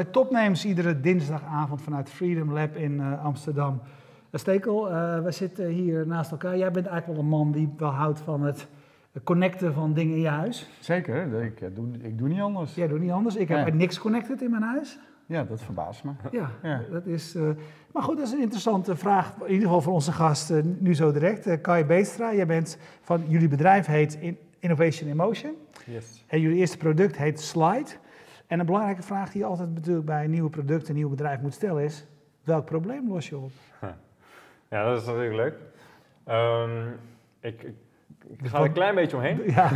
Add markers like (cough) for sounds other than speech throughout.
Bij Topnames, iedere dinsdagavond vanuit Freedom Lab in uh, Amsterdam. Uh, Stekel, uh, we zitten hier naast elkaar. Jij bent eigenlijk wel een man die wel houdt van het connecten van dingen in je huis. Zeker, ik doe, ik doe niet anders. Jij doet niet anders. Ik heb niks connected in mijn huis. Ja, dat verbaast me. Ja, ja. dat is... maar goed, dat is een interessante vraag, in ieder geval voor onze gast nu zo direct. Kai Beestra, jij bent van... Jullie bedrijf heet Innovation in Motion. Yes. En jullie eerste product heet Slide. En een belangrijke vraag die je altijd natuurlijk bij een nieuwe product, een nieuw bedrijf moet stellen is, welk probleem los je op? (laughs) Ja, dat is natuurlijk leuk. Um, ik, ik, ik, ga er een klein beetje omheen. Ja.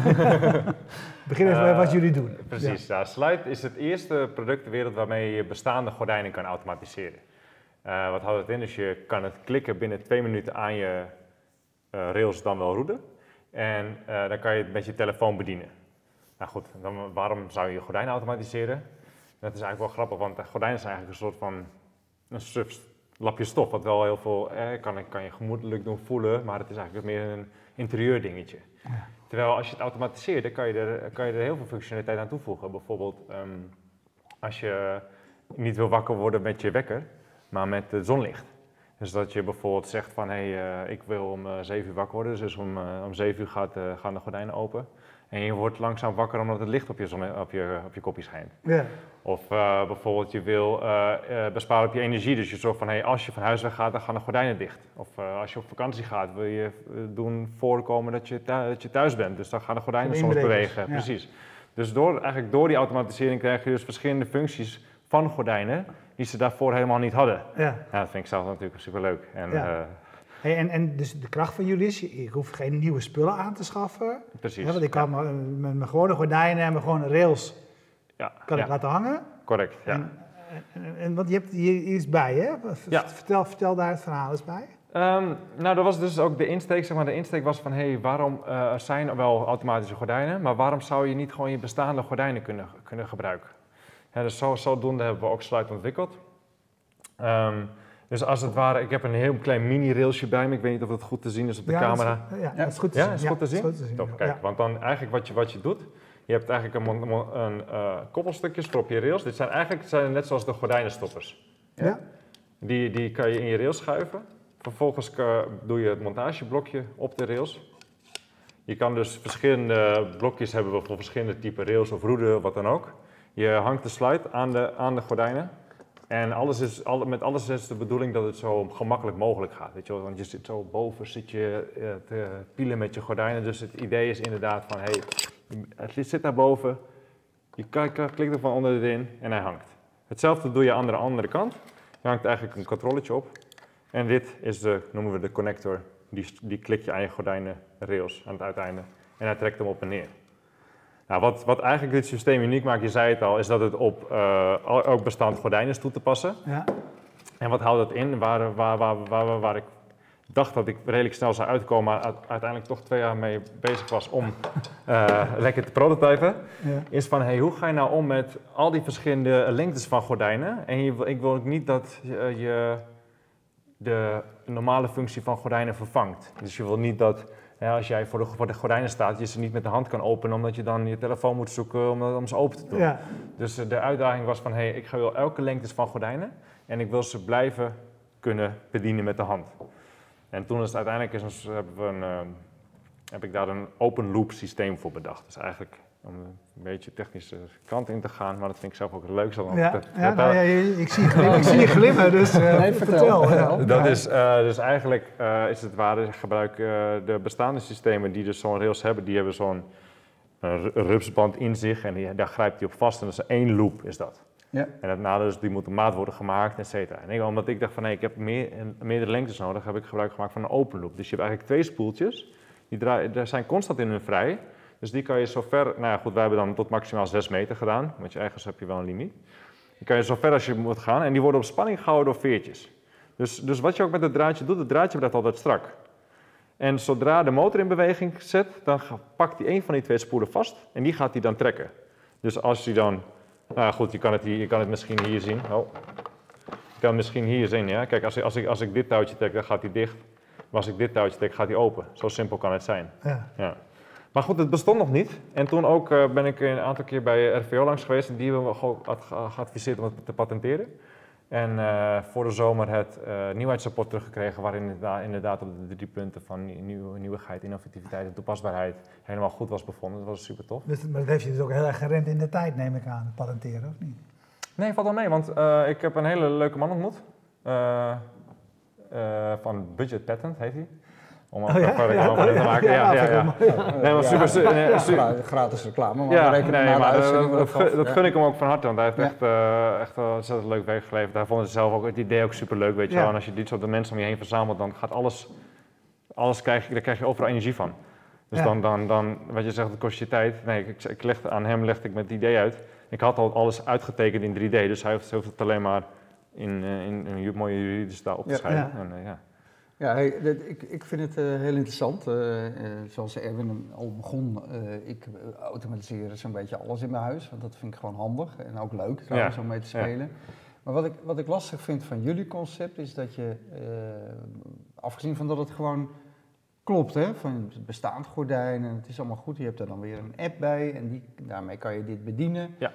(laughs) Begin even uh, wat jullie doen. Precies, ja. Slide is het eerste product ter wereld waarmee je bestaande gordijnen kan automatiseren. Uh, wat houdt het in? Dus je kan het klikken binnen twee minuten aan je uh, rails dan wel roeden. En dan kan je het met je telefoon bedienen. Nou goed, dan, waarom zou je gordijnen automatiseren? Dat is eigenlijk wel grappig, want gordijnen zijn eigenlijk een soort van een lapje stof, wat wel heel veel eh, kan, kan je gemoedelijk doen voelen, maar het is eigenlijk meer een interieur dingetje. Ja. Terwijl als je het automatiseert, dan kan je, er, kan je er heel veel functionaliteit aan toevoegen. Bijvoorbeeld um, als je niet wil wakker worden met je wekker, maar met het zonlicht. Dus dat je bijvoorbeeld zegt van, hé, hey, uh, ik wil om uh, 7 uur wakker worden, dus om, uh, om 7 uur gaat, gaan de gordijnen open. En je wordt langzaam wakker omdat het licht op je, op je, op je kopje schijnt. Ja. Of uh, bijvoorbeeld je wil uh, uh, besparen op je energie. Dus je zorgt van hey, als je van huis weg gaat, dan gaan de gordijnen dicht. Of als je op vakantie gaat, wil je doen voorkomen dat je, dat je thuis bent. Dus dan gaan de gordijnen soms bewegen. Ja. Precies. Dus door, eigenlijk door die automatisering krijg je dus verschillende functies van gordijnen die ze daarvoor helemaal niet hadden. Ja. ja dat vind ik zelf natuurlijk superleuk. En, ja. Hey, en, en dus de kracht van jullie is, ik hoef geen nieuwe spullen aan te schaffen. Precies. Hè, want ik kan ja. met mijn gewone gordijnen en mijn gewone rails ja, kan ik laten hangen. Correct, ja. En, en, en, want je hebt hier iets bij, hè? Vertel, vertel daar het verhaal eens bij. Um, nou, dat was dus ook de insteek. Zeg maar, de insteek was van, hé, hey, waarom uh, er zijn er wel automatische gordijnen, maar waarom zou je niet gewoon je bestaande gordijnen kunnen, kunnen gebruiken? Ja, dus zo, zodoende hebben we ook Sluit ontwikkeld. Um, dus als het ware, ik heb een heel klein mini-railsje bij me. Ik weet niet of het goed te zien is op de ja, camera. Dat is, ja, dat is goed te ja, zien. Is het goed te zien? Goed te zien. Top, kijk, want dan eigenlijk wat je, wat je doet, je hebt eigenlijk een, een uh, koppelstukjes voor op je rails. Dit zijn eigenlijk zijn net zoals de gordijnenstoppers. Ja. Die, die kan je in je rails schuiven. Vervolgens doe je het montageblokje op de rails. Je kan dus verschillende blokjes hebben voor verschillende type rails of roeden, wat dan ook. Je hangt de slide aan de, aan de gordijnen. En alles is, met alles is de bedoeling dat het zo gemakkelijk mogelijk gaat. Weet je wel? Want je zit zo boven, zit je uh, te pielen met je gordijnen. Dus het idee is inderdaad van, hey, het zit daar boven. Je klikt er van onder erin en hij hangt. Hetzelfde doe je aan de andere kant. Je hangt eigenlijk een controletje op. En dit is de, noemen we de connector. Die, die klik je aan je gordijnen rails aan het uiteinde. En hij trekt hem op en neer. Nou, wat, wat eigenlijk dit systeem uniek maakt, je zei het al, is dat het op uh, ook bestand gordijnen is toe te passen. Ja. En wat houdt dat in? Waar, waar, waar, waar, waar ik dacht dat ik redelijk snel zou uitkomen, maar uiteindelijk toch twee jaar mee bezig was om uh, (laughs) lekker te prototypen, ja. is van hey, hoe ga je nou om met al die verschillende lengtes van gordijnen? En je, ik wil ook niet dat je, je de normale functie van gordijnen vervangt. Dus je wil niet dat ja, als jij voor de, voor de gordijnen staat, je ze niet met de hand kan openen, omdat je dan je telefoon moet zoeken om, om ze open te doen. Ja. Dus uh, de uitdaging was van, hé, hey, ik wil elke lengtes van gordijnen en ik wil ze blijven kunnen bedienen met de hand. En toen is het uiteindelijk is, hebben we een, uh, heb ik daar een open loop systeem voor bedacht. Dus eigenlijk om een beetje technische kant in te gaan, maar dat vind ik zelf ook het leukste. Om ja, te, ja, nou ja, ik, zie glimmen, ik zie je glimmen, dus uh, nee, vertel. vertel ja. Dat is, uh, dus eigenlijk uh, is het waar, gebruik uh, de bestaande systemen die dus zo'n rails hebben, die hebben zo'n rupsband in zich en die, daar grijpt hij op vast en dat is één loop is dat. Ja. En het nadeel is, die moet op maat worden gemaakt, et cetera. En ik, omdat ik dacht van, nee, ik heb meer, meerdere lengtes nodig, heb ik gebruik gemaakt van een open loop. Dus je hebt eigenlijk twee spoeltjes, die draaien, zijn constant in hun vrij. Dus die kan je zo ver, nou ja goed, wij hebben dan tot maximaal 6 meter gedaan, want je ergens heb je wel een limiet. Die kan je zo ver als je moet gaan en die worden op spanning gehouden door veertjes. Dus, dus wat je ook met het draadje doet, het draadje blijft altijd strak. En zodra de motor in beweging zet, dan pakt hij een van die twee spoelen vast en die gaat hij dan trekken. Dus als hij dan, nou goed, je kan het, hier, je kan het misschien hier zien. Oh. Je kan het misschien hier zien, ja. Kijk, als ik, als, ik, als ik dit touwtje trek, dan gaat hij dicht. Maar als ik dit touwtje trek, gaat hij open. Zo simpel kan het zijn. Ja. ja. Maar goed, het bestond nog niet. En toen ook eh, ben ik een aantal keer bij RVO langs geweest. En die hebben we gewoon ad- ge- geadviseerd om het te patenteren. En eh, voor de zomer het eh nieuwheidsrapport teruggekregen. Waarin inderdaad, inderdaad op de drie punten van nieuw- nieuw- nieuwigheid, innovativiteit en toepasbaarheid helemaal goed was bevonden. Dat was super tof. Dus, maar dat heeft je dus ook heel erg gerend in de tijd, neem ik aan, patenteren, of niet? Nee, valt wel mee, want eh, ik heb een hele leuke man ontmoet. Eh, eh, van Budget Patent heet hij. Om Oh ja? reclame van hem te maken. Ja, ja, ja. Nee, maar super, su- nee, Ja, su- gra- gratis reclame, maar ja, nee, maar dat, gun- dat Ja. gun ik hem ook van harte, want hij heeft Ja. echt, eh, echt ontzettend leuk werk geleverd. Hij vond het zelf ook het idee ook super leuk, weet je Ja. wel. En als je dit soort mensen om je heen verzamelt, dan gaat alles, alles krijg je, daar krijg je overal energie van. Dus Ja. dan, dan, dan, wat je zegt, het kost je tijd. Nee, ik, ik legde, aan hem legde ik met het idee uit. Ik had al alles uitgetekend in 3D, dus hij hoeft, hoeft het alleen maar in, eh, in, een ju- mooie juridische taal op te Ja. schrijven. Ja. En, eh, ja. Ja, hey, dit- ik, ik vind het eh, heel interessant. eh, eh, zoals Erwin al begon, ik automatiseer zo'n beetje alles in mijn huis. Want dat vind ik gewoon handig en ook leuk Ja, om mee te ja. spelen. Maar wat ik, wat ik lastig vind van jullie concept is dat je, afgezien van dat het gewoon klopt, hè, van het bestaand gordijn en het is allemaal goed. Je hebt er dan weer een app bij en die, daarmee kan je dit bedienen. Ja.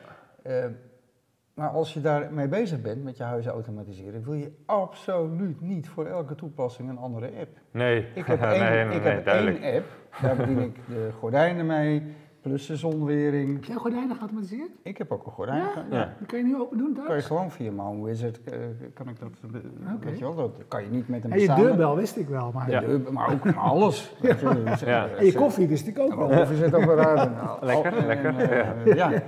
Maar als je daarmee bezig bent met je huis automatiseren, wil je absoluut niet voor elke toepassing een andere app. Nee, Ik (laughs) heb, één, nee, ik heb één app, daar bedien ik de gordijnen mee, plus de zonwering. Heb jij gordijnen geautomatiseerd? Ik heb ook een gordijn. Ja? ge- Ja. Die kan je nu open doen Kan je thuis? gewoon via mijn wizard, eh, kan ik dat, weet je wel, dat kan je niet met een En je bestaande... deurbel wist ik wel, maar... De Ja. maar ook alles. (laughs) dus, Ja. En je koffie wist ik ook wel. Mijn koffiezetapparaat. en al- Lekker, en, lekker, eh, ja. (laughs)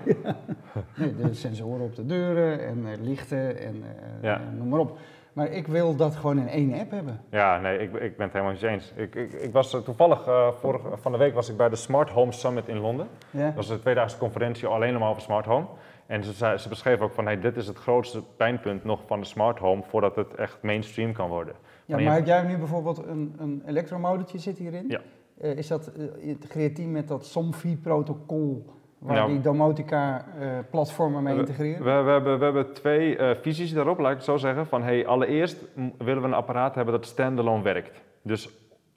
Nee, de sensoren op de deuren en eh, lichten en eh, Ja. eh, noem maar op. Maar ik wil dat gewoon in één app hebben. Ja, nee, ik, ik ben het helemaal je eens. Ik, ik, ik was toevallig, eh, vorige, van de week was ik bij de Smart Home Summit in Londen. Ja? Dat was een tweedaagse conferentie alleen maar over smart home. En ze, ze beschreef ook van, hey, dit is het grootste pijnpunt nog van de smart home voordat het echt mainstream kan worden. Ja, maar heb jij nu bijvoorbeeld een, een elektromotortje zit hierin? Ja. Eh, is dat integreert die met dat SOMFI-protocol waar Nou, die domotica-platformen mee integreren? We, we, hebben, we hebben twee eh, visies daarop, laat ik het zo zeggen. Van, hey, allereerst willen we een apparaat hebben dat standalone werkt. Dus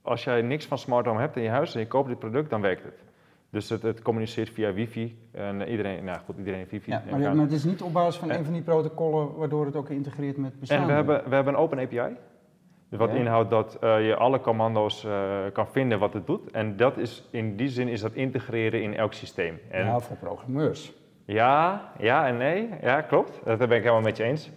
als jij niks van smart home hebt in je huis en je koopt dit product, dan werkt het. Dus het, het communiceert via wifi. En iedereen, nou goed, iedereen heeft wifi. ja, maar, het is niet op basis van een van die protocollen waardoor het ook integreert met bestaande. En we hebben, we hebben een open API. Dus wat Ja. inhoudt dat eh, je alle commando's eh, kan vinden wat het doet. En dat is, in die zin is dat integreren in elk systeem. En Ja, voor programmeurs. ja, ja en nee. Ja, klopt. Dat ben ik helemaal met je eens.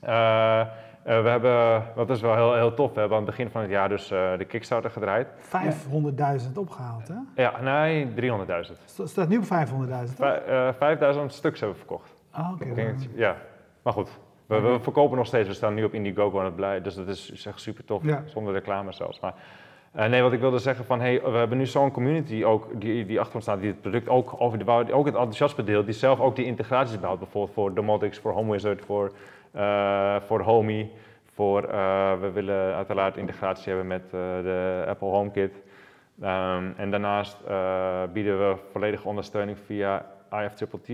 Eh, we hebben, dat is wel heel, heel tof, we hebben aan het begin van het jaar dus de Kickstarter gedraaid. 500.000 opgehaald, hè? Ja, nee, 300.000. St- Staat nu op 500.000, toch? Vij- eh, 5000 stuks hebben we verkocht. Ah, oké. Ja, maar goed. We, we verkopen nog steeds, we staan nu op Indiegogo en het blij, dus dat is, echt super tof, Ja. zonder reclame zelfs. Maar, eh, nee, wat ik wilde zeggen van, hey, we hebben nu zo'n community ook die, die achter ons staat, die het product ook over de bouw, ook het enthousiasme deelt, die zelf ook die integraties bouwt, bijvoorbeeld voor Domotics, voor HomeWizard, voor, eh voor Homey, voor, eh, we willen uiteraard integratie hebben met de Apple HomeKit. Ehm, en daarnaast bieden we volledige ondersteuning via IFTTT.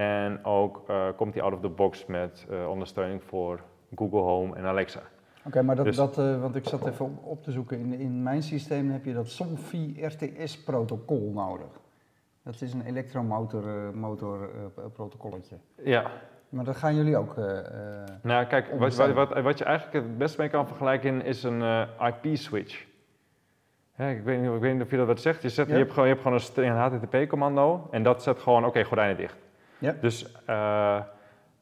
En ook eh, komt die out of the box met eh, ondersteuning voor Google Home en Alexa. Oké, maar dat, Dus- dat eh, want ik zat even op, te zoeken. In, in mijn systeem heb je dat SOMFI RTS-protocol nodig. Dat is een elektromotor eh, motor, eh, protocolletje. Ja, Maar dat gaan jullie ook. nou kijk, wat, wat, wat, je eigenlijk het beste mee kan vergelijken is een IP-switch. ik, weet niet, ik weet niet of je dat wat zegt. Je, zet, Ja. je, hebt gewoon, je hebt gewoon een, een HTTP-commando en dat zet gewoon, oké, gordijnen dicht. Ja. Dus eh,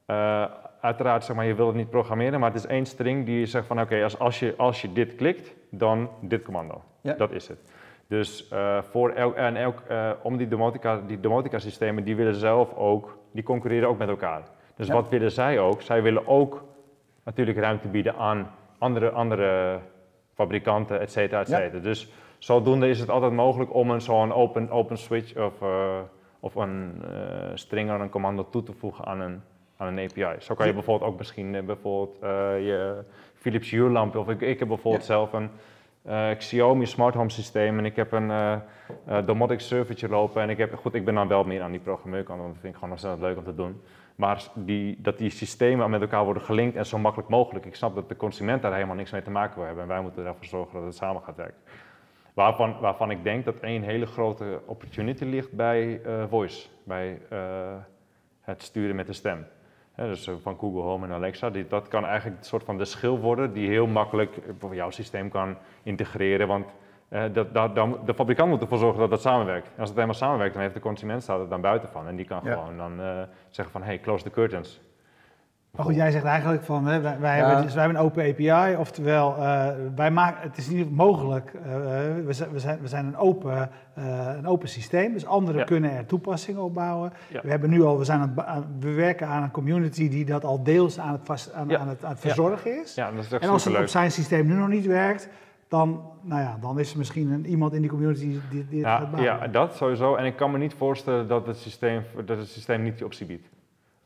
eh, uiteraard, zeg maar, je wil het niet programmeren, maar het is één string die zegt van, oké, als, als, je, als je dit klikt, dan dit commando. Ja. Dat is het. Dus eh, voor elk, en elk, om die domotica, die domotica systemen, die willen zelf ook, die concurreren ook met elkaar. Dus Ja. wat willen zij ook? Zij willen ook natuurlijk ruimte bieden aan andere, andere fabrikanten, et cetera, et Ja. cetera. Dus zodoende is het altijd mogelijk om een zo'n open, open switch of, of een eh string aan een commando toe te voegen aan een, aan een API. Zo kan je bijvoorbeeld ook misschien eh, bijvoorbeeld eh, je Philips Hue lamp, of ik, ik heb bijvoorbeeld Ja. zelf een eh, Xiaomi smart home systeem en ik heb een eh, domotic servertje lopen en ik heb, goed, ik ben dan wel meer aan die programmeurkant, want dat vind ik gewoon ontzettend leuk om te doen. Maar die, dat die systemen met elkaar worden gelinkt en zo makkelijk mogelijk. Ik snap dat de consument daar helemaal niks mee te maken wil hebben en wij moeten ervoor zorgen dat het samen gaat werken. Waarvan, waarvan ik denk dat één hele grote opportunity ligt bij eh, voice, bij eh, het sturen met de stem. Dus eh, van Google Home en Alexa, die, dat kan eigenlijk een soort van de schil worden die heel makkelijk voor jouw systeem kan integreren. Want eh, dat, dat, dan, de fabrikant moet ervoor zorgen dat dat samenwerkt. En als het helemaal samenwerkt, dan heeft de consument staat er dan buiten van. En die kan Ja. gewoon dan zeggen van, hey, close the curtains. Maar goed, jij zegt eigenlijk van, hè, wij, wij Ja. hebben, dus wij hebben een open API, oftewel, eh, wij maken, het is niet mogelijk, eh, we, zijn, we, zijn, we zijn een open, eh, een open systeem, dus anderen Ja. kunnen er toepassingen op bouwen. Ja. We hebben nu al, we zijn aan aan- we werken aan een community die dat al deels aan het, vast, aan, het, aan het verzorgen is. Ja, dat is echt en als het op zijn systeem nu nog niet werkt, dan, nou ja, dan is er misschien een, iemand in die community die, die het gaat Ja, bouwen. ja, dat sowieso. En ik kan me niet voorstellen dat het systeem, dat het systeem niet die optie biedt.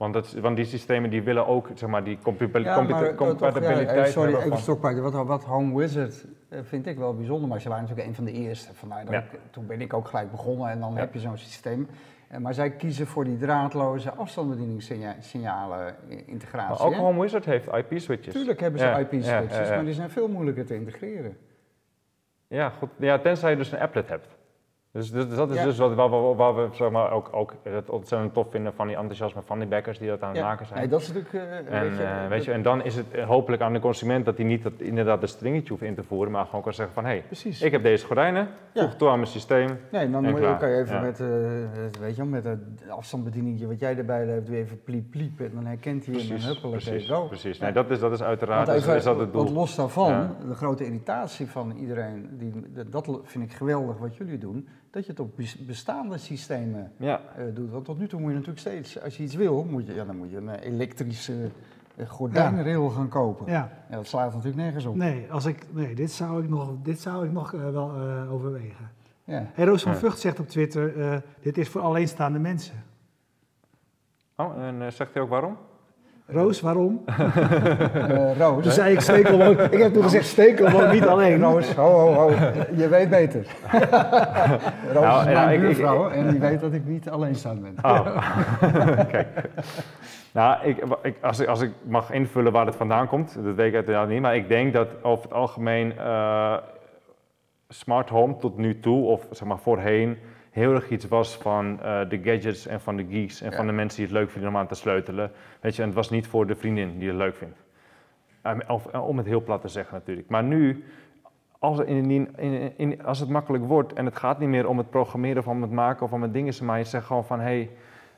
Want, dat, want die systemen die willen ook zeg maar, die Ja, maar, compatibiliteit ja, eh, sorry, even stokpaardje. Wat, wat Home Wizard eh, vind ik wel bijzonder, maar ze waren natuurlijk een van de eerste. Vandaar dat Ja. ik, toen ben ik ook gelijk begonnen en dan heb je zo'n systeem. Eh, maar zij kiezen voor die draadloze afstandsbedieningssignalen integratie. Maar ook hè? Home Wizard heeft IP-switches. Tuurlijk hebben ze IP-switches, maar die zijn veel moeilijker te integreren. Ja, goed. ja, tenzij je dus een applet hebt. Dus, dus dat is Ja. dus wat, waar, we, waar we zeg maar, ook, ook het ontzettend tof vinden van die enthousiasme van die backers die dat aan het Ja. maken zijn. Nee, dat is natuurlijk... eh, En, weet je, eh, weet je, en dan is het eh, hopelijk aan de consument dat hij niet dat, inderdaad een stringetje hoeft in te voeren, maar gewoon kan zeggen van hé, hey, Precies. ik heb deze gordijnen, Ja. voeg toe aan mijn systeem. Nee, dan moet je, kan je even met, eh, weet je, wel, met het afstandsbedieningje wat jij erbij hebt, doe even pliep pliep en dan herkent hij hem en huppelijk precies, go. precies. Nee, dat is, dat is uiteraard Want is, even, is dat het doel. Want los daarvan, de grote irritatie van iedereen, die, dat vind ik geweldig wat jullie doen, dat je het op bes- bestaande systemen Ja, eh, doet. Want tot nu toe moet je natuurlijk steeds, als je iets wil, moet je, ja, dan moet je een eh, elektrische eh, gordijnrail gaan kopen. Ja. Ja, dat slaat natuurlijk nergens op. nee, als ik, nee dit zou ik nog, dit zou ik nog wel eh, overwegen. Ja. Hey, Roos van Ja. Vught zegt op Twitter, eh, dit is voor alleenstaande mensen. oh, en eh, zegt hij ook waarom? Roos, waarom? (laughs) Eh, Roos, Toen zei ik stekelwoon. ik heb toen gezegd stekelwoon, niet (laughs) alleen. Roos, ho, ho, ho, je weet beter. (laughs) Roos Nou, is ja, mijn ik- ik- buurvrouw en die weet dat ik niet alleenstaand ben. Oh, kijk. Nou, ik, ik, als, ik, als ik mag invullen waar het vandaan komt, dat weet ik uiteraard niet, maar ik denk dat over het algemeen eh, smart home tot nu toe, of zeg maar voorheen, heel erg iets was van eh, de gadgets en van de geeks en Ja. van de mensen die het leuk vinden om aan te sleutelen. Weet je, en het was niet voor de vriendin die het leuk vindt. Eh, Of, eh, om het heel plat te zeggen natuurlijk. Maar nu, als, het in, in, als het makkelijk wordt en het gaat niet meer om het programmeren of om het maken of om het dingen, maar je zegt gewoon van hé, hey,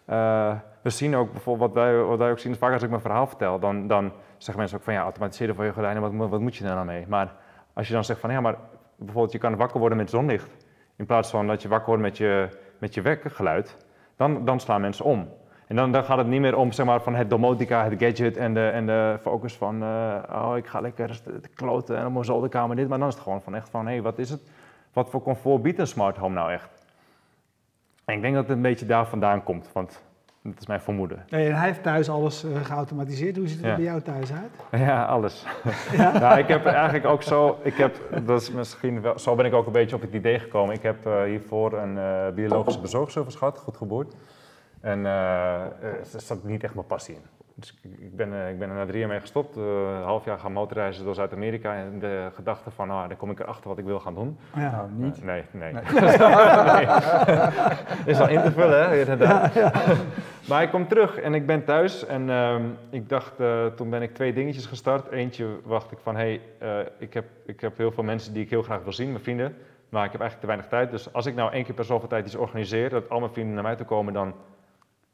eh, we zien ook bijvoorbeeld wat wij, wat wij ook zien, is vaak als ik mijn verhaal vertel, dan, dan zeggen mensen ook van ja, automatiseren voor je gordijnen, wat, moet- wat moet je daar nou mee? Maar als je dan zegt van ja, maar bijvoorbeeld je kan wakker worden met zonlicht, in plaats van dat je wakker wordt met je, met je wekkergeluid, dan, dan slaan mensen om. En dan, dan gaat het niet meer om zeg maar, van het domotica, het gadget en de, en de focus van eh, oh, ik ga lekker te te kloten en op mijn zolderkamer dit. Maar dan is het gewoon van echt van hé, hey, wat is het? Wat voor comfort biedt een smart home nou echt? En ik denk dat het een beetje daar vandaan komt, want dat is mijn vermoeden. Nee, en hij heeft thuis alles eh, geautomatiseerd. Hoe ziet het er Ja. bij jou thuis uit? (laughs) Ja, alles. (laughs) nou, ik heb eigenlijk ook zo, ik heb, dat is misschien wel, zo ben ik ook een beetje op het idee gekomen. Ik heb eh, hiervoor een eh, biologische bezorgservice gehad, goed geboord. En er zat niet echt mijn passie in. Dus ik, ben, eh, ik ben er na drie jaar mee gestopt, eh, een half jaar gaan motorreizen door Zuid-Amerika. En de gedachte van, nou, dan kom ik erachter wat ik wil gaan doen. Ja. Nou, niet. Eh, nee, nee. (laughs) Nee. Is al in te vullen, hè, inderdaad. Maar ik kom terug en ik ben thuis en ehm, ik dacht, toen ben ik twee dingetjes gestart. Eentje wacht ik van, hé, hey, ik, heb, ik heb heel veel mensen die ik heel graag wil zien, mijn vrienden. Maar ik heb eigenlijk te weinig tijd. Dus als ik nou één keer per zoveel tijd iets organiseer, dat al mijn vrienden naar mij toe komen, dan,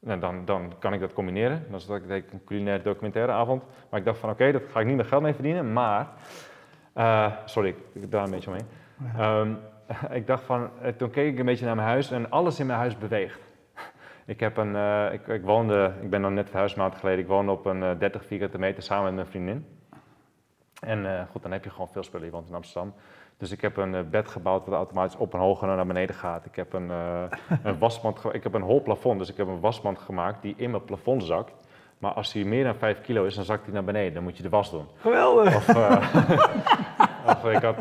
nou, dan, dan kan ik dat combineren. Dan deed ik een culinaire documentaire avond. Maar ik dacht van, oké, dat ga ik niet meer geld mee verdienen, maar... eh, sorry, ik daar een beetje omheen. Ehm, (laughs) ik dacht van, eh, toen keek ik een beetje naar mijn huis en alles in mijn huis beweegt. (laughs) Ik, heb een, eh, ik, ik, woonde, ik ben dan net verhuisd maand geleden, ik woonde op een eh, 30 vierkante meter samen met mijn vriendin. En goed, dan heb je gewoon veel spullen, je woont in Amsterdam. Dus ik heb een eh, bed gebouwd wat automatisch op en hoger naar beneden gaat. Ik heb een, eh, een (laughs) wasmand, ik heb een hol plafond, dus ik heb een wasmand gemaakt die in mijn plafond zakt. Maar als hij meer dan 5 kilo is, dan zakt hij naar beneden. Dan moet je de was doen. Geweldig. Of, eh, (laughs) of ik, had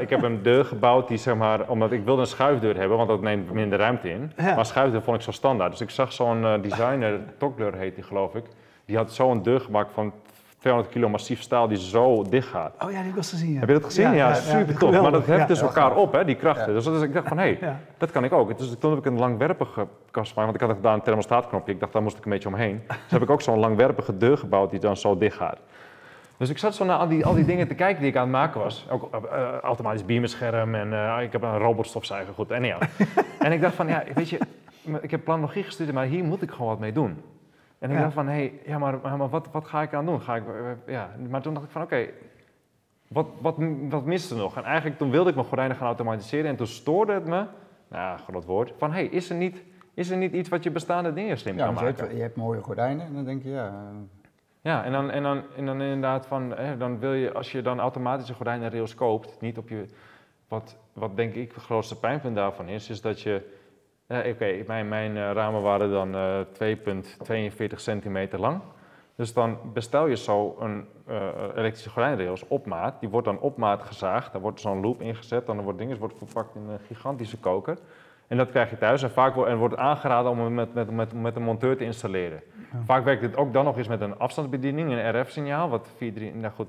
ik heb een deur gebouwd die zeg maar, omdat ik wilde een schuifdeur hebben, want dat neemt minder ruimte in. Ja. Maar schuifdeur vond ik zo standaard. Dus ik zag zo'n designer, Tokler heet die geloof ik, die had zo'n deur gemaakt van 200 kilo massief staal die zo dicht gaat. Oh ja, die heb ik wel eens gezien. Ja. Heb je dat gezien? Ja, super tof. Maar dat heft dus elkaar op, hè, die krachten. Dus dat is, ik dacht van, hé, hey, dat kan ik ook. Dus toen heb ik een langwerpige kast gemaakt, want ik had daar een thermostaatknopje. Ik dacht, daar moest ik een beetje omheen. Dus heb ik ook zo'n langwerpige deur gebouwd die dan zo dicht gaat. Dus ik zat zo naar al die, al die dingen te kijken die ik aan het maken was. Ook eh, eh, automatisch beamerscherm en eh, ik heb een robotstofzuiger, goed. En, ja. (laughs) en ik dacht van, ja, weet je, ik heb planologie gestudeerd, maar hier moet ik gewoon wat mee doen. En ik Ja. dacht van, hé, hey, ja, maar, maar wat, wat ga ik aan doen? Ga ik, eh, ja. Maar toen dacht ik van, oké, wat, wat, wat mist er nog? En eigenlijk toen wilde ik mijn gordijnen gaan automatiseren en toen stoorde het me, nou, ja, groot woord, van, hé, hey, is, er niet, is er niet iets wat je bestaande dingen slim Ja, kan je maken? hebt, je hebt mooie gordijnen en dan denk je, ja, Ja, en dan, en dan, en dan inderdaad van, hè, dan wil je, als je dan automatische gordijnenrails koopt, niet op je, wat, wat denk ik het grootste pijnpunt daarvan is, is dat je, eh, oké, mijn, mijn eh, ramen waren dan eh 2,42 centimeter lang. Dus dan bestel je zo een eh, elektrische gordijnrails op maat. Die wordt dan op maat gezaagd. Daar wordt zo'n loop ingezet. Dan wordt dingen wordt verpakt in een gigantische koker. En dat krijg je thuis. En vaak wordt, en wordt aangeraden om hem met, met, met, met een monteur te installeren. Vaak werkt dit ook dan nog eens met een afstandsbediening, een RF-signaal. Wat 4, 3, nou goed,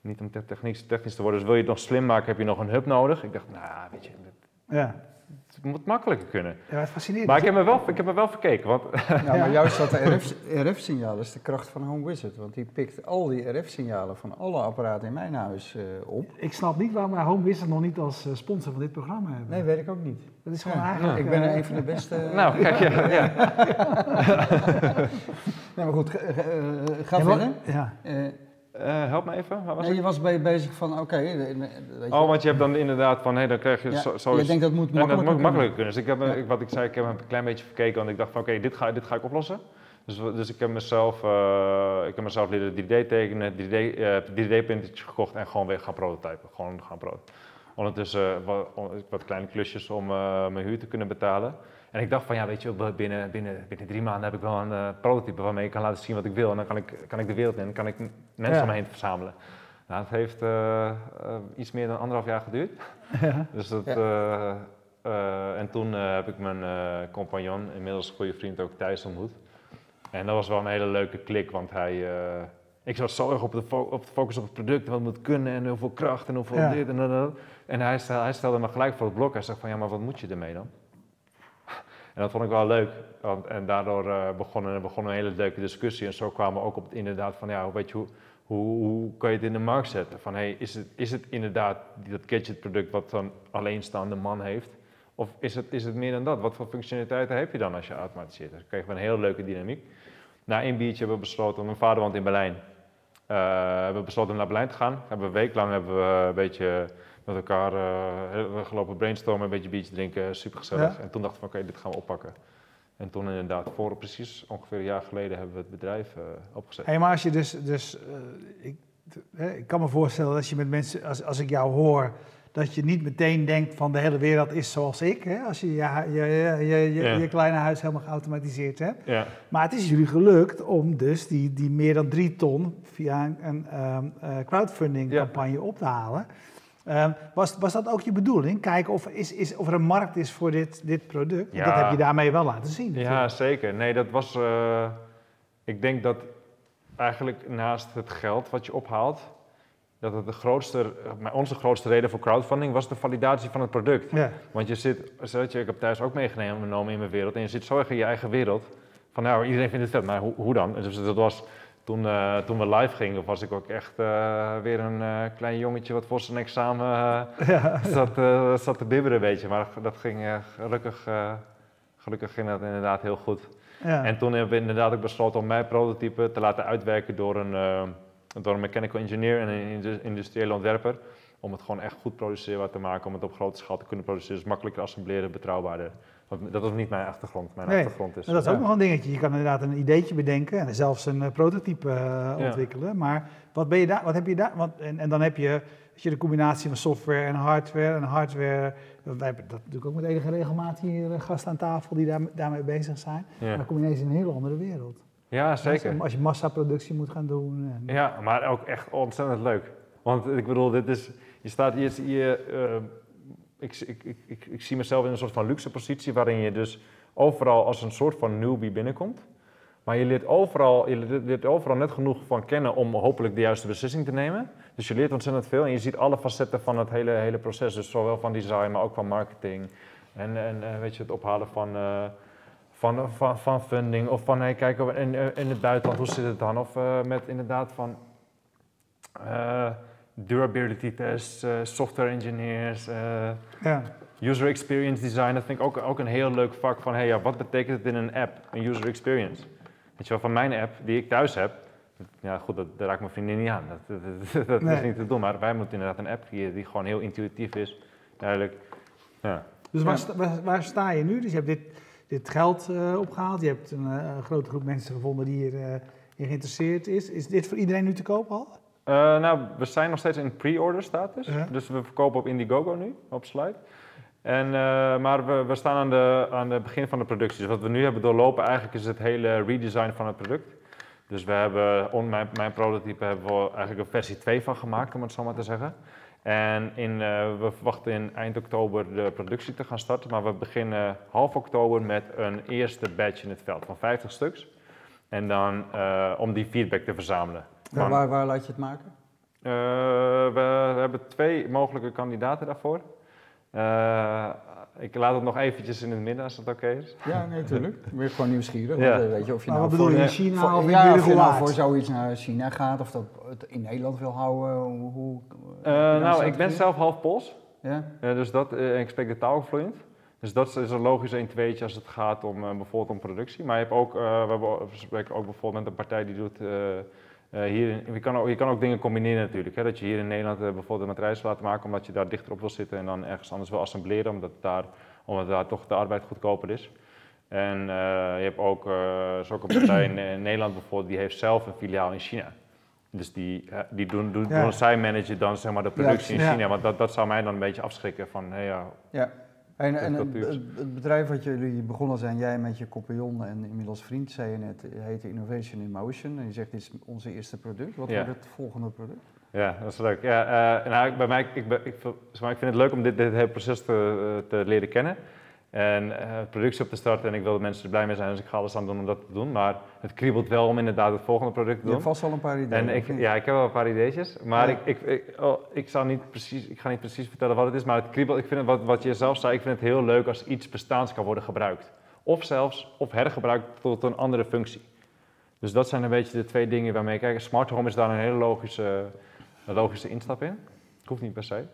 niet om te technisch, technisch te worden. Dus wil je het nog slim maken, heb je nog een hub nodig. Ik dacht, nou, weet je, Ja. Het moet makkelijker kunnen. ja, wat fascinerend. Maar ik heb me wel, ik heb me wel verkeken. Want Nou, maar (laughs) juist dat RF RF-signaal is de kracht van Home Wizard. Want die pikt al die RF-signalen van alle apparaten in mijn huis eh, op. Ik snap niet waarom wij Home Wizard nog niet als eh, sponsor van dit programma hebben. Nee, weet ik ook niet. Dat is gewoon Ja. eigenlijk... Ik ben eh, een van de beste. (laughs) nou, kijk, ja, ja. (laughs) Nee, maar goed, ga, ga- eh, ga verder. Ja. Eh, help me even. Waar was nee, ik? je was bij, bezig van, oké, eh, Oh, want je hebt dan inderdaad van, hé, dan krijg je ja, zo, zo je denkt dat moet dat makkelijker moet makkelijker kunnen. Dus ik heb, Ja. ik, wat ik zei, ik heb een klein beetje verkeken, want ik dacht van oké, dit, ga, dit ga ik oplossen. Dus, dus ik heb mezelf, eh, ik heb mezelf leren 3D tekenen, 3D, eh 3D-printertje gekocht en gewoon weer gaan prototypen. Gewoon gaan prototypen. Ondertussen wat, wat kleine klusjes om mijn huur te kunnen betalen. En ik dacht van ja, weet je, binnen, binnen, binnen drie maanden heb ik wel een eh, prototype waarmee ik kan laten zien wat ik wil. En dan kan ik, kan ik de wereld in, dan kan ik mensen Ja. om me heen verzamelen. Nou, het heeft eh, eh, iets meer dan anderhalf jaar geduurd. (laughs) Ja. Dus dat, Ja. eh, eh, en toen eh, heb ik mijn eh, compagnon, inmiddels goede vriend ook Thijs ontmoet. En dat was wel een hele leuke klik, want hij, eh, ik zat zo erg op de, fo- op de focus op het product, en wat het moet kunnen en hoeveel kracht en hoeveel Ja. dit en dat. en dat. En hij stelde, hij stelde me gelijk voor het blok. Hij zegt van ja, maar wat moet je ermee dan? En dat vond ik wel leuk. En daardoor eh, begon, een, begon een hele leuke discussie. En zo kwamen we ook op het inderdaad van ja, weet je, hoe, hoe, hoe kan je het in de markt zetten? Van hey, is het, is het inderdaad dat gadgetproduct wat zo'n alleenstaande man heeft? Of is het, is het meer dan dat? Wat voor functionaliteiten heb je dan als je automatiseert? Dus kregen we een hele leuke dynamiek. Na één biertje hebben we besloten, mijn vader woont in Berlijn. Eh, hebben we besloten om naar Berlijn te gaan. Hebben we een week lang hebben we een beetje met elkaar hebben we gelopen brainstormen, een beetje biertje drinken, super gezellig. Ja. En toen dachten we, oké, dit gaan we oppakken. En toen inderdaad, voor precies ongeveer een jaar geleden hebben we het bedrijf eh, opgezet. Hey, maar als je dus, dus eh, ik, ik kan me voorstellen dat je met mensen, als, als ik jou hoor, dat je niet meteen denkt van de hele wereld is zoals ik, hè, als je je, je, je, je, je, kleine huis helemaal geautomatiseerd hebt. Ja. Maar het is jullie gelukt om dus die, die meer dan drie ton via een, eh, crowdfunding campagne op te halen. Ehm, was, was dat ook je bedoeling? Kijken of, is, is, of er een markt is voor dit, dit product? Ja. Dat heb je daarmee wel laten zien. Ja, zeker. Nee, dat was. eh, ik denk dat eigenlijk naast het geld wat je ophaalt, dat het de grootste, onze grootste reden voor crowdfunding was de validatie van het product. Ja. Want je zit, zodat je, ik heb thuis ook meegenomen in mijn wereld, en je zit zo erg in je eigen wereld. Van nou, iedereen vindt het vet, maar hoe, hoe dan? Dus dat was, toen, eh, toen we live gingen, was ik ook echt eh, weer een eh, klein jongetje wat voor zijn examen zat, zat te bibberen, weet je. Maar dat ging gelukkig, gelukkig ging dat inderdaad heel goed. Ja. En toen hebben we inderdaad ook besloten om mijn prototype te laten uitwerken door een, door een mechanical engineer en een indu- industriële ontwerper. Om het gewoon echt goed produceerbaar te maken, om het op grote schaal te kunnen produceren. Dus makkelijker assembleren, betrouwbaarder. Dat is niet mijn achtergrond. Mijn Nee, achtergrond is. Dat is ook nog een dingetje. Je kan inderdaad een ideetje bedenken en zelfs een eh, prototype eh, Ja. ontwikkelen. Maar wat, ben je daar, wat heb je daar? Want, en, en dan heb je, weet je de combinatie van software en hardware. En hardware, wij hebben dat natuurlijk ook met enige regelmaat hier eh, gasten aan tafel die daar, daarmee bezig zijn. Ja. Maar dan kom je ineens in een hele andere wereld. ja, zeker. Als, als je massaproductie moet gaan doen. En, Ja, maar ook echt ontzettend leuk. Want ik bedoel, dit is, je staat hier, je, ik, ik, ik, ik, zie mezelf in een soort van luxe positie waarin je dus overal als een soort van newbie binnenkomt. Maar je leert, overal, je leert overal net genoeg van kennen om hopelijk de juiste beslissing te nemen. Dus je leert ontzettend veel en je ziet alle facetten van het hele, hele proces. Dus zowel van design, maar ook van marketing. En, en eh, weet je, het ophalen van, eh, van, van, van funding. Of van, hey, kijk, in, in het buitenland, hoe zit het dan? Of eh, met inderdaad van eh, durability tests, eh, software engineers, eh, Ja. user experience design. Dat vind ik ook, ook een heel leuk vak van, hey, ja, wat betekent het in een app, een user experience? Weet je wel, van mijn app die ik thuis heb, ja goed, dat, daar raakt mijn vriendin niet aan. Dat, dat, dat, dat Nee. is niet te doen, maar wij moeten inderdaad een app creëren die gewoon heel intuïtief is, duidelijk. Ja. Dus waar, Ja. sta- waar, waar sta je nu? Dus je hebt dit, dit geld eh, opgehaald. Je hebt een, eh, een grote groep mensen gevonden die hierin in geïnteresseerd is. Is dit voor iedereen nu te koop al? Eh, nou, we zijn nog steeds in pre-order status. Ja. Dus we verkopen op Indiegogo nu, op Slide. En, eh, maar we, we staan aan de, aan het begin van de productie. Dus wat we nu hebben doorlopen eigenlijk is het hele redesign van het product. Dus we hebben, on, mijn, mijn prototype hebben we eigenlijk een versie 2 van gemaakt, om het zo maar te zeggen. En in, eh, we verwachten in eind oktober de productie te gaan starten. Maar we beginnen half oktober met een eerste batch in het veld van 50 stuks. En dan om die feedback te verzamelen. Waar, waar laat je het maken? eh, we, hebben twee mogelijke kandidaten daarvoor. Eh, ik laat het nog eventjes in het midden als dat oké is. Ja, nee, natuurlijk. Ik ben gewoon nieuwsgierig. Ja. Want, eh, weet je, of je Maar nou wat bedoel voor, je, in China voor- of in ja, of je nou voor zoiets naar China gaat of dat het in Nederland wil houden. Hoe, hoe, Eh, een nou, ik ben zelf half Pools, Ja? dus dat, ik spreek de taal vloeiend. Dus dat is een logisch 1 tweetje als het gaat om bijvoorbeeld om productie. Maar je hebt ook, eh, we, hebben, we spreken ook bijvoorbeeld met een partij die doet eh, hier, je, kan ook, je kan ook dingen combineren natuurlijk. Hè? Dat je hier in Nederland eh, bijvoorbeeld een matrijs laat maken omdat je daar dichter op wil zitten en dan ergens anders wil assembleren omdat daar, omdat daar toch de arbeid goedkoper is. En eh, je hebt ook, eh, is ook een partij in, Nederland bijvoorbeeld, die heeft zelf een filiaal in China. Dus die, die doen, doen, Ja. doen zij managen dan zeg maar de productie in. China. Want dat, dat zou mij dan een beetje afschrikken van, hey, Ja. En, en het, bedrijf wat jullie begonnen zijn, jij met je compagnon en inmiddels vriend, zei je net, heet Innovation in Motion. En je zegt, dit is onze eerste product. Wat Ja. wordt het volgende product? Ja, dat is leuk. Ja, eh, nou, bij mij, ik, ik, ik vind het leuk om dit, dit hele proces te, te leren kennen. En eh, productie op te starten en ik wil dat mensen er blij mee zijn, dus ik ga alles aan doen om dat te doen. Maar het kriebelt wel om inderdaad het volgende product te Je doen. hebt vast wel een paar ideeën. En ik, ja, ik heb wel een paar ideetjes, maar Ja. ik, ik, ik, oh, ik, zal niet precies, ik ga niet precies vertellen wat het is, maar het kriebelt, ik vind het, wat, wat je zelf zei, ik vind het heel leuk als iets bestaans kan worden gebruikt. Of zelfs, of hergebruikt tot een andere functie. Dus dat zijn een beetje de twee dingen waarmee ik kijk. Smart home is daar een hele logische, logische instap in. Het hoeft niet per se.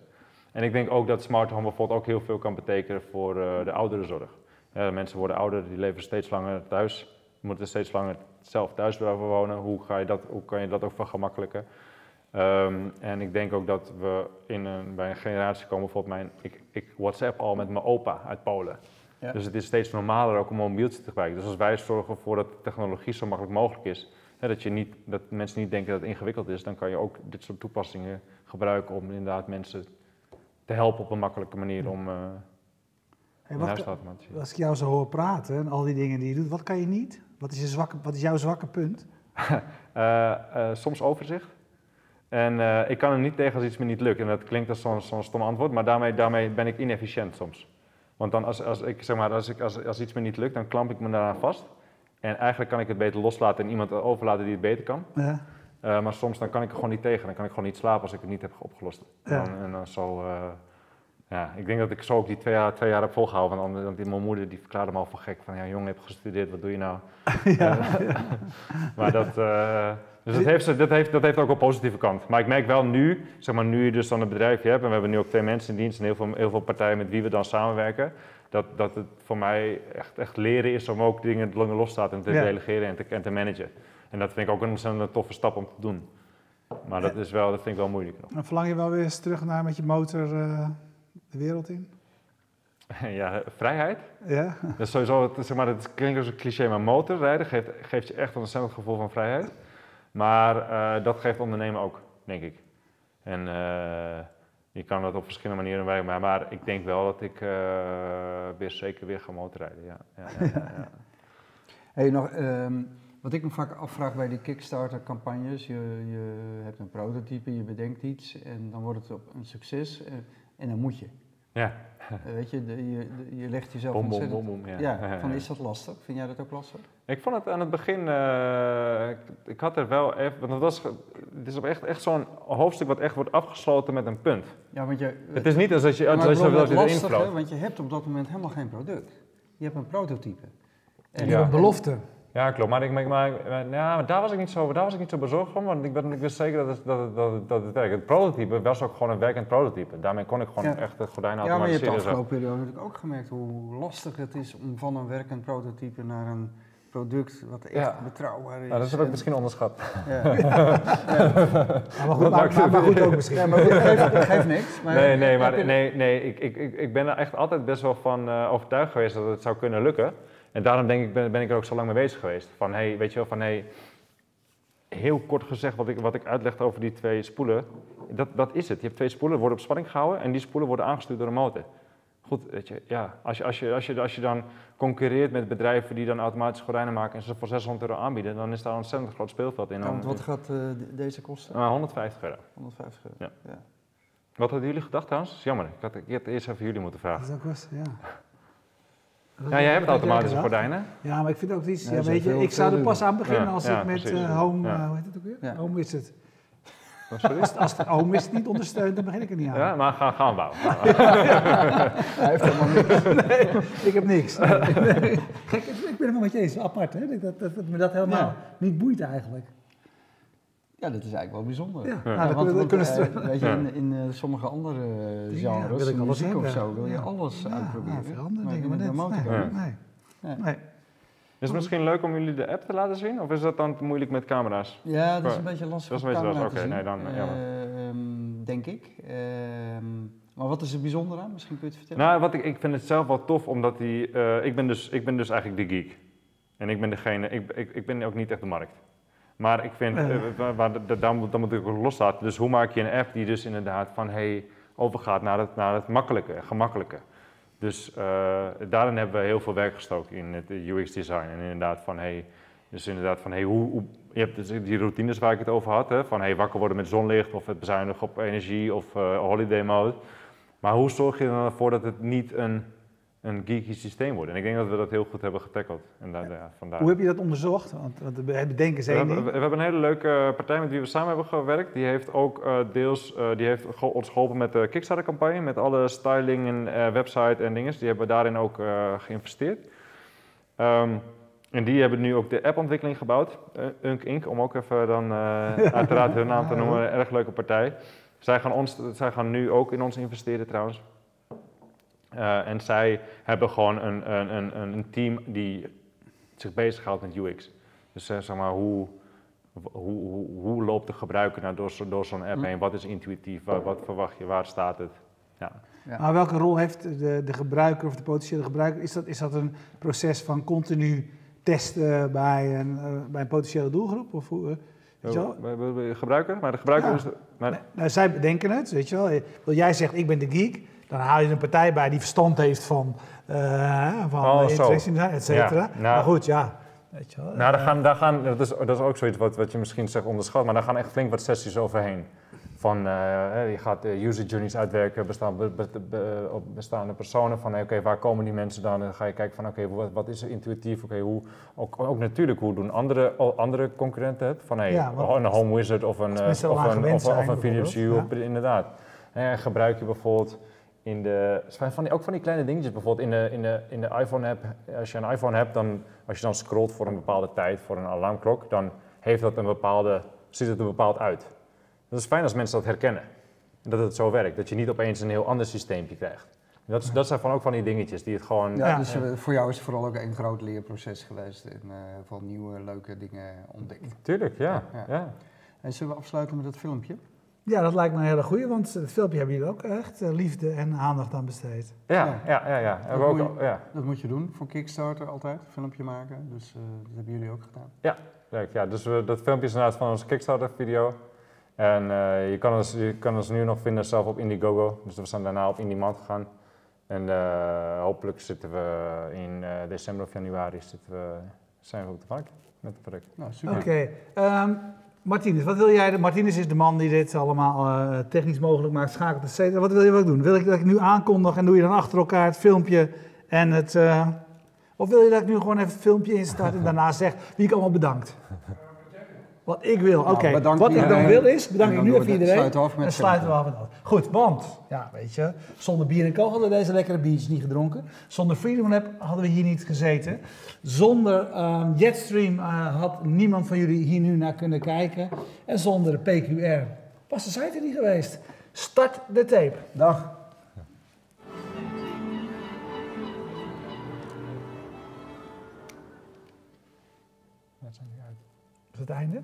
En ik denk ook dat smart home bijvoorbeeld ook heel veel kan betekenen voor eh, de ouderenzorg. Mensen worden ouder, die leven steeds langer thuis, moeten steeds langer zelf thuis blijven wonen. Hoe, ga je dat, hoe kan je dat ook vergemakkelijken? Ehm, en ik denk ook dat we in een, bij een generatie komen, bijvoorbeeld mijn, ik, ik WhatsApp al met mijn opa uit Polen. Ja. Dus het is steeds normaler ook om een mobieltje te gebruiken. Dus als wij zorgen ervoor dat de technologie zo makkelijk mogelijk is, hè, dat, je niet, dat mensen niet denken dat het ingewikkeld is, dan kan je ook dit soort toepassingen gebruiken om inderdaad mensen te helpen op een makkelijke manier om uh, Hey, wat, te automatiseren. als ik jou zo hoor praten en al die dingen die je doet, wat kan je niet? Wat is, je zwakke, wat is jouw zwakke punt? (laughs) Eh, eh, soms overzicht. En ik kan er niet tegen als iets me niet lukt. En dat klinkt als zo'n zo'n stom antwoord, maar daarmee, daarmee ben ik inefficiënt soms. Want dan als, als, ik, zeg maar, als, ik, als, als iets me niet lukt, dan klamp ik me daaraan vast. En eigenlijk kan ik het beter loslaten en iemand overlaten die het beter kan. Ja. Eh, maar soms dan kan ik er gewoon niet tegen. Dan kan ik gewoon niet slapen als ik het niet heb opgelost. Ja. Dan, en dan zo, eh, ja, ik denk dat ik zo ook die twee jaar, twee jaar heb volgehouden. Want die, mijn moeder die verklaarde me al voor gek. Van ja, jongen, je hebt gestudeerd, wat doe je nou? (laughs) ja. (laughs) Maar dat, eh, dus dat heeft, dat, heeft, dat heeft ook een positieve kant. Maar ik merk wel nu, zeg maar nu je dus dan een bedrijfje hebt, en we hebben nu ook twee mensen in dienst en heel veel, heel veel partijen met wie we dan samenwerken, dat, dat het voor mij echt, echt leren is om ook dingen langer los te laten en te Ja. delegeren en te, en te managen. En dat vind ik ook een ontzettend toffe stap om te doen. Maar dat, is wel, dat vind ik wel moeilijk nog. Dan verlang je wel weer eens terug naar met je motor eh, de wereld in? (laughs) ja, vrijheid. Ja? Dat is sowieso, het, zeg maar, het klinkt als een cliché, maar motorrijden geeft, geeft je echt een ontzettend gevoel van vrijheid. Maar eh, dat geeft ondernemen ook, denk ik. En eh, je kan dat op verschillende manieren werken, maar, maar ik denk wel dat ik weer zeker weer ga motorrijden. Ja, ja, ja, ja, ja. (laughs) Hey, nog, ehm, wat ik me vaak afvraag bij die Kickstarter-campagnes, je, je hebt een prototype, je bedenkt iets en dan wordt het op een succes eh, en dan moet je. Ja, Eh, weet je, de- je, de- je legt jezelf bom, bom, ontzettend... bom, bom. Ja. Ja, van is dat lastig? Vind jij dat ook lastig? Ik vond het aan het begin, eh, ik, ik had er wel even, want het, was, het is op echt, echt zo'n hoofdstuk wat echt wordt afgesloten met een punt. Ja, want je... Het is niet als dat je, Maar als ik je, dat je het erin vloot. want je hebt op dat moment helemaal geen product. Je hebt een prototype. En, Ja. Een belofte. Ja, klopt. Maar, ik, maar, maar, maar- ja, maar daar, was ik niet zo, daar was ik niet zo bezorgd van, want ik, ben, ik wist zeker dat het, dat, het, dat, het, dat het werkt. Het prototype was ook gewoon een werkend prototype. Daarmee kon ik gewoon Ja. echt de gordijnen Ja, maar je hebt de automatiseren. afgelopen periode natuurlijk ook gemerkt hoe lastig het is om van een werkend prototype naar een product wat echt Ja. betrouwbaar is. Nou, dat is ook En- misschien onderschat. Ja. (laughs) Ja, maar, goed, maar, maar, maar goed ook misschien. (laughs) ja, maar goed, geeft, geeft niks. (laughs) Maar nee, nee, heb maar nee, nee, ik, ik, ik, ik ben er echt altijd best wel van eh, overtuigd geweest dat het zou kunnen lukken. En daarom denk ik, ben, ben ik er ook zo lang mee bezig geweest. Van, hey, weet je wel, van, hey, heel kort gezegd wat ik, wat ik uitleg over die twee spoelen, dat, dat is het. Je hebt twee spoelen, worden op spanning gehouden en die spoelen worden aangestuurd door een motor. Goed, weet je, ja, als je, als je, als je, als je dan concurreert met bedrijven die dan automatisch gordijnen maken en ze voor 600 euro aanbieden, dan is daar een ontzettend groot speelveld in. Ja, want wat gaat eh, de- deze kosten? Eh, 150 euro. 150 euro. Ja. Ja. Wat hadden jullie gedacht trouwens? Jammer, ik had, ik had eerst even jullie moeten vragen. Dat is ook best, ja. Ja, jij hebt automatische gordijnen. Ja, maar ik vind ook iets, Ja, weet je, ik zou er pas aan beginnen Ja, als ja, ik met eh, home, Ja. eh, hoe heet het ook weer? Ja. Home is het. Als de home is het niet ondersteunt, dan begin ik er niet aan. Ja, maar gaan, gaan bouwen. (laughs) Hij heeft helemaal niks. Ik heb niks. (laughs) Nee. Gek, ik ben het wel met je eens, apart hè, dat, dat, dat, dat me dat helemaal Ja. niet boeit eigenlijk. Ja, dat is eigenlijk wel bijzonder. Ja, nou, want, we, want, eh, weet je, in, in eh, sommige andere Ja, genres, wil ik alles muziek of zo, wil je Ja. alles ja, uitproberen. ja, veel andere Maar dingen, maar nee, nee, niet. nee. Nee. Is het misschien leuk om jullie de app te laten zien? Of is dat dan te moeilijk met camera's? Ja, dat is een beetje lastig. Dat is een beetje camera lastig, oké, nee, dan, jammer. Ehm, denk ik. Ehm, maar wat is er bijzonder aan? Misschien kun je het vertellen. Nou, wat ik, ik vind het zelf wel tof, omdat die, eh, ik, ben dus, ik ben dus eigenlijk de geek. En ik ben degene, ik, ik, ik ben ook niet echt de markt. Maar ik vind, Eh. eh, daar moet, daar moet ik ook loslaten. Dus hoe maak je een app die dus inderdaad van, hey, overgaat naar het, naar het makkelijke, gemakkelijke. Dus eh, daarin hebben we heel veel werk gestoken in het UX-design. En inderdaad van, hey, dus inderdaad van, hey, hoe, hoe, je hebt dus die routines waar ik het over had, hè, van hey, wakker worden met zonlicht of het bezuinigen op energie of eh, holiday mode. Maar hoe zorg je er dan voor dat het niet een, een geeky systeem wordt? En ik denk dat we dat heel goed hebben getackeld. En daar, ja, vandaar. Hoe heb je dat onderzocht? Want, want het bedenken is We hebben, we hebben een hele leuke partij met wie we samen hebben gewerkt. Die heeft ook eh, deels eh, die heeft ons geholpen met de Kickstarter-campagne. Met alle styling en eh, website en dingen. Die hebben we daarin ook eh, geïnvesteerd. Ehm, en die hebben nu ook de appontwikkeling gebouwd. Uh, Unk Inc. Om ook even dan eh, (laughs) uiteraard hun naam te noemen. Een erg leuke partij. Zij gaan, ons, zij gaan nu ook in ons investeren trouwens. Eh, en zij hebben gewoon een, een, een, een team die zich bezighoudt met UX. Dus eh, zeg maar, hoe, hoe, hoe, hoe loopt de gebruiker nou door, door zo'n app Hm. heen? Wat is intuïtief? Wat, wat verwacht je? Waar staat het? Ja. Ja. Maar welke rol heeft de, de gebruiker of de potentiële gebruiker? Is dat, is dat een proces van continu testen bij een, eh, bij een potentiële doelgroep? Of hoe, we- Gebruiker? Maar de gebruiker Ja. is... de- maar, nou, zij bedenken het, weet je wel. Wil jij zegt, ik ben de geek, dan haal je een partij bij die verstand heeft van, eh van Oh, eh, design, et cetera. Ja, nou- maar goed, ja. Weet je wel. Nou, daar gaan, daar gaan, dat, is, dat is ook zoiets wat, wat je misschien zegt onderschat, maar daar gaan echt flink wat sessies overheen. Van, eh, je gaat eh, user journeys uitwerken, bestaan, be- be- be- op bestaande personen. Van, hey, oké, waar komen die mensen dan? Dan ga je kijken van, oké, wat, wat is er intuïtief? Oké, hoe, ook, ook natuurlijk, hoe doen andere, andere concurrenten het? Van, hey, Ja, een Home Wizard of een, eh, of een, of, een- of een Philips Hue, inderdaad. En gebruik je bijvoorbeeld in de, van die, ook van die kleine dingetjes, bijvoorbeeld in de, in de, in de iPhone-app. Als je een iPhone hebt, dan, als je dan scrolt voor een bepaalde tijd, voor een alarmklok, dan heeft dat een bepaalde, ziet het er bepaald uit. Dat is fijn als mensen dat herkennen. En dat het zo werkt, dat je niet opeens een heel ander systeempje krijgt. Dat, is, dat zijn van ook van die dingetjes die het gewoon... Ja, Ja. dus voor jou is het vooral ook een groot leerproces geweest en eh van nieuwe leuke dingen ontdekt. Tuurlijk, ja. Ja. ja. En zullen we afsluiten met dat filmpje? Ja, dat lijkt me een hele goeie, want het filmpje hebben jullie ook echt eh, liefde en aandacht aan besteed. Ja, Ja. ja, ja. ja. We moet ook, ja. Dat moet je doen voor Kickstarter altijd, een filmpje maken. Dus eh, dat hebben jullie ook gedaan. Leuk, ja. Dus we, dat filmpje is inderdaad van onze Kickstarter-video. En eh, je, kan ons, je kan ons nu nog vinden zelf op Indiegogo. Dus we zijn daarna op Indiemand gegaan. En eh, hopelijk zitten we in eh, december of januari zitten we, zijn we op de markt met het product. Nou, super. Oké, ehm, Martinez, wat wil jij? Martinez is de man die dit allemaal eh, technisch mogelijk maakt, schakelt, et cetera. Wat wil je wel doen? Wil ik dat ik nu aankondig en doe je dan achter elkaar het filmpje en het... eh, of wil je dat ik nu gewoon even het filmpje instart en (laughs) daarna zeg wie ik allemaal bedankt? Wat ik wil, oké. Nou, bedankt Wat ik dan wil is, bedank En ik nu even iedereen. sluiten af met en sluiten we af met af. Goed, want, ja, weet je, zonder bier en kool hadden we deze lekkere biertjes niet gedronken. Zonder Freedom Lab hadden we hier niet gezeten. Zonder ehm, Jetstream eh, had niemand van jullie hier nu naar kunnen kijken. En zonder de PQR was de site er niet geweest. Start de tape. Dag. Dat is het einde.